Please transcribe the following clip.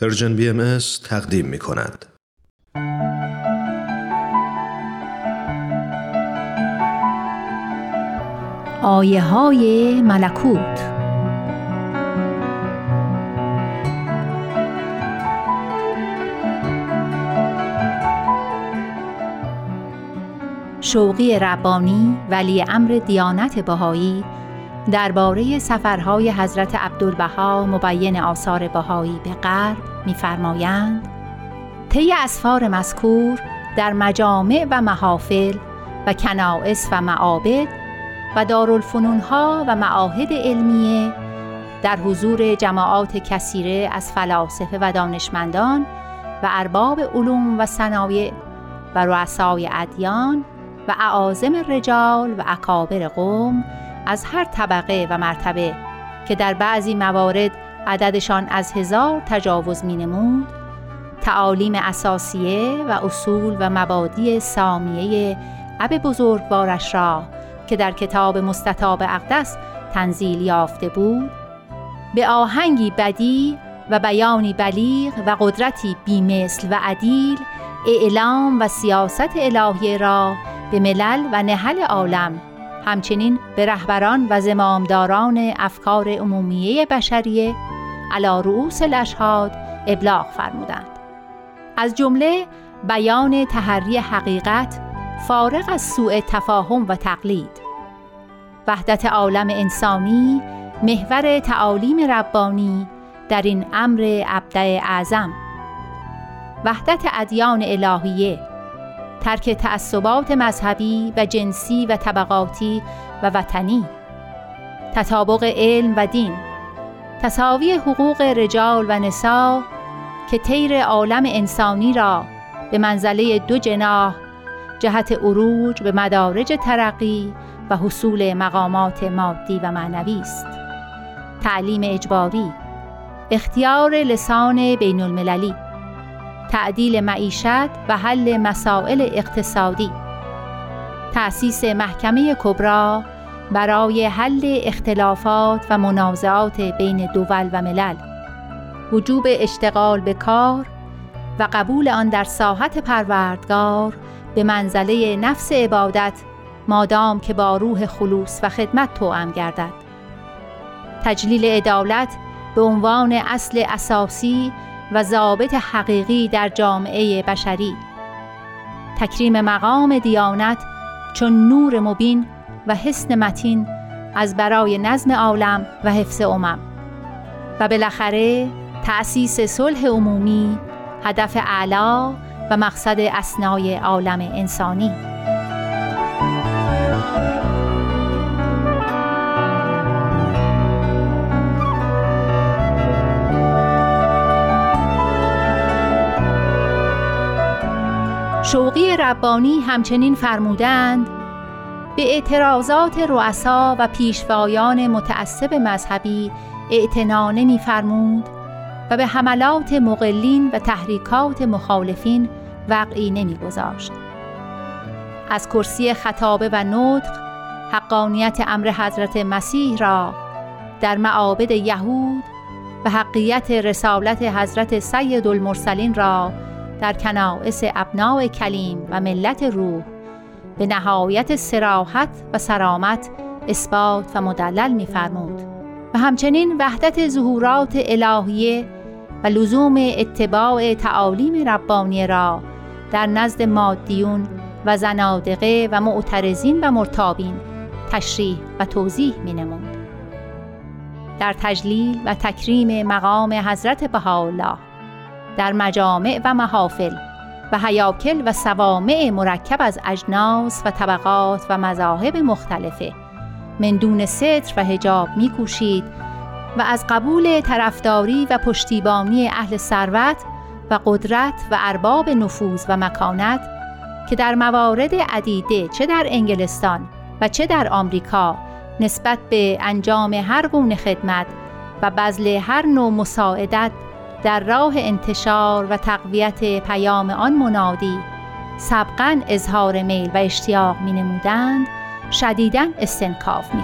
پرژن بی ام تقدیم می کند. آیه های ملکوت شوقی ربانی ولی امر دیانت بهایی درباره سفرهای حضرت عبدالبها مبین آثار بهایی به غرب می‌فرمایند طی اسفار مذکور در مجامع و محافل و کنائس و معابد و دارالفنونها و معاهد علمیه در حضور جماعات کثیره از فلاسفه و دانشمندان و ارباب علوم و صنایع و رؤسای ادیان و اعاظم رجال و اکابر قوم از هر طبقه و مرتبه که در بعضی موارد عددشان از هزار تجاوز می نمود تعالیم اساسیه و اصول و مبادی سامیه اب بزرگوارش را که در کتاب مستطاب اقدس تنزیل یافته بود به آهنگی بدی و بیانی بلیغ و قدرتی بیمثل و عدیل اعلام و سیاست الهی را به ملل و نهل عالم همچنین به رهبران و زمامداران افکار عمومیه بشریه علا رؤوس الاشهاد ابلاغ فرمودند. از جمله بیان تحری حقیقت فارغ از سوء تفاهم و تقلید. وحدت عالم انسانی محور تعالیم ربانی در این امر ابدع اعظم وحدت ادیان الهیه ترک تعصبات مذهبی و جنسی و طبقاتی و وطنی. تطابق علم و دین. تساوی حقوق رجال و نسا که طیر عالم انسانی را به منزله دو جناح جهت عروج به مدارج ترقی و حصول مقامات مادی و معنوی است. تعلیم اجباری. اختیار لسان بین المللی تعدیل معیشت و حل مسائل اقتصادی. تأسیس محکمه کبرا برای حل اختلافات و منازعات بین دول و ملل. وجوب اشتغال به کار و قبول آن در ساحت پروردگار به منزله نفس عبادت مادام که با روح خلوص و خدمت توأم گردد. تجلیل عدالت به عنوان اصل اساسی و ضابط حقیقی در جامعه بشری. تکریم مقام دیانت چون نور مبین و حسن متین از برای نظم عالم و حفظ امم. و بالاخره تأسیس صلح عمومی هدف اعلا و مقصد اسنای عالم انسانی. شوقی ربانی همچنین فرمودند به اعتراضات رؤسا و پیشوایان متعصب مذهبی اعتنا نمیفرمود و به حملات مقلین و تحریکات مخالفین وقعی نمیگذاشت از کرسی خطابه و نطق حقانیت امر حضرت مسیح را در معابد یهود و حقیت رسالت حضرت سید المرسلین را در کنائس ابناع کلیم و ملت روح به نهایت سراحت و سرامت اثبات و مدلل می‌فرمود و همچنین وحدت ظهورات الهیه و لزوم اتباع تعالیم ربانی را در نزد مادیون و زنادقه و معترضین و مرتابین تشریح و توضیح می نمود. در تجلیل و تکریم مقام حضرت بهاءالله در مجامع و محافل و حیاکل و سوامع مرکب از اجناس و طبقات و مذاهب مختلفه. من دون ستر و هجاب میکوشید و از قبول طرفداری و پشتیبانی اهل ثروت و قدرت و ارباب نفوذ و مکانت که در موارد عدیده چه در انگلستان و چه در آمریکا نسبت به انجام هر گونه خدمت و بذل هر نوع مساعدت در راه انتشار و تقویت پیام آن منادی سبقا اظهار میل و اشتیاق می نمودند شدیداً استنکاف می.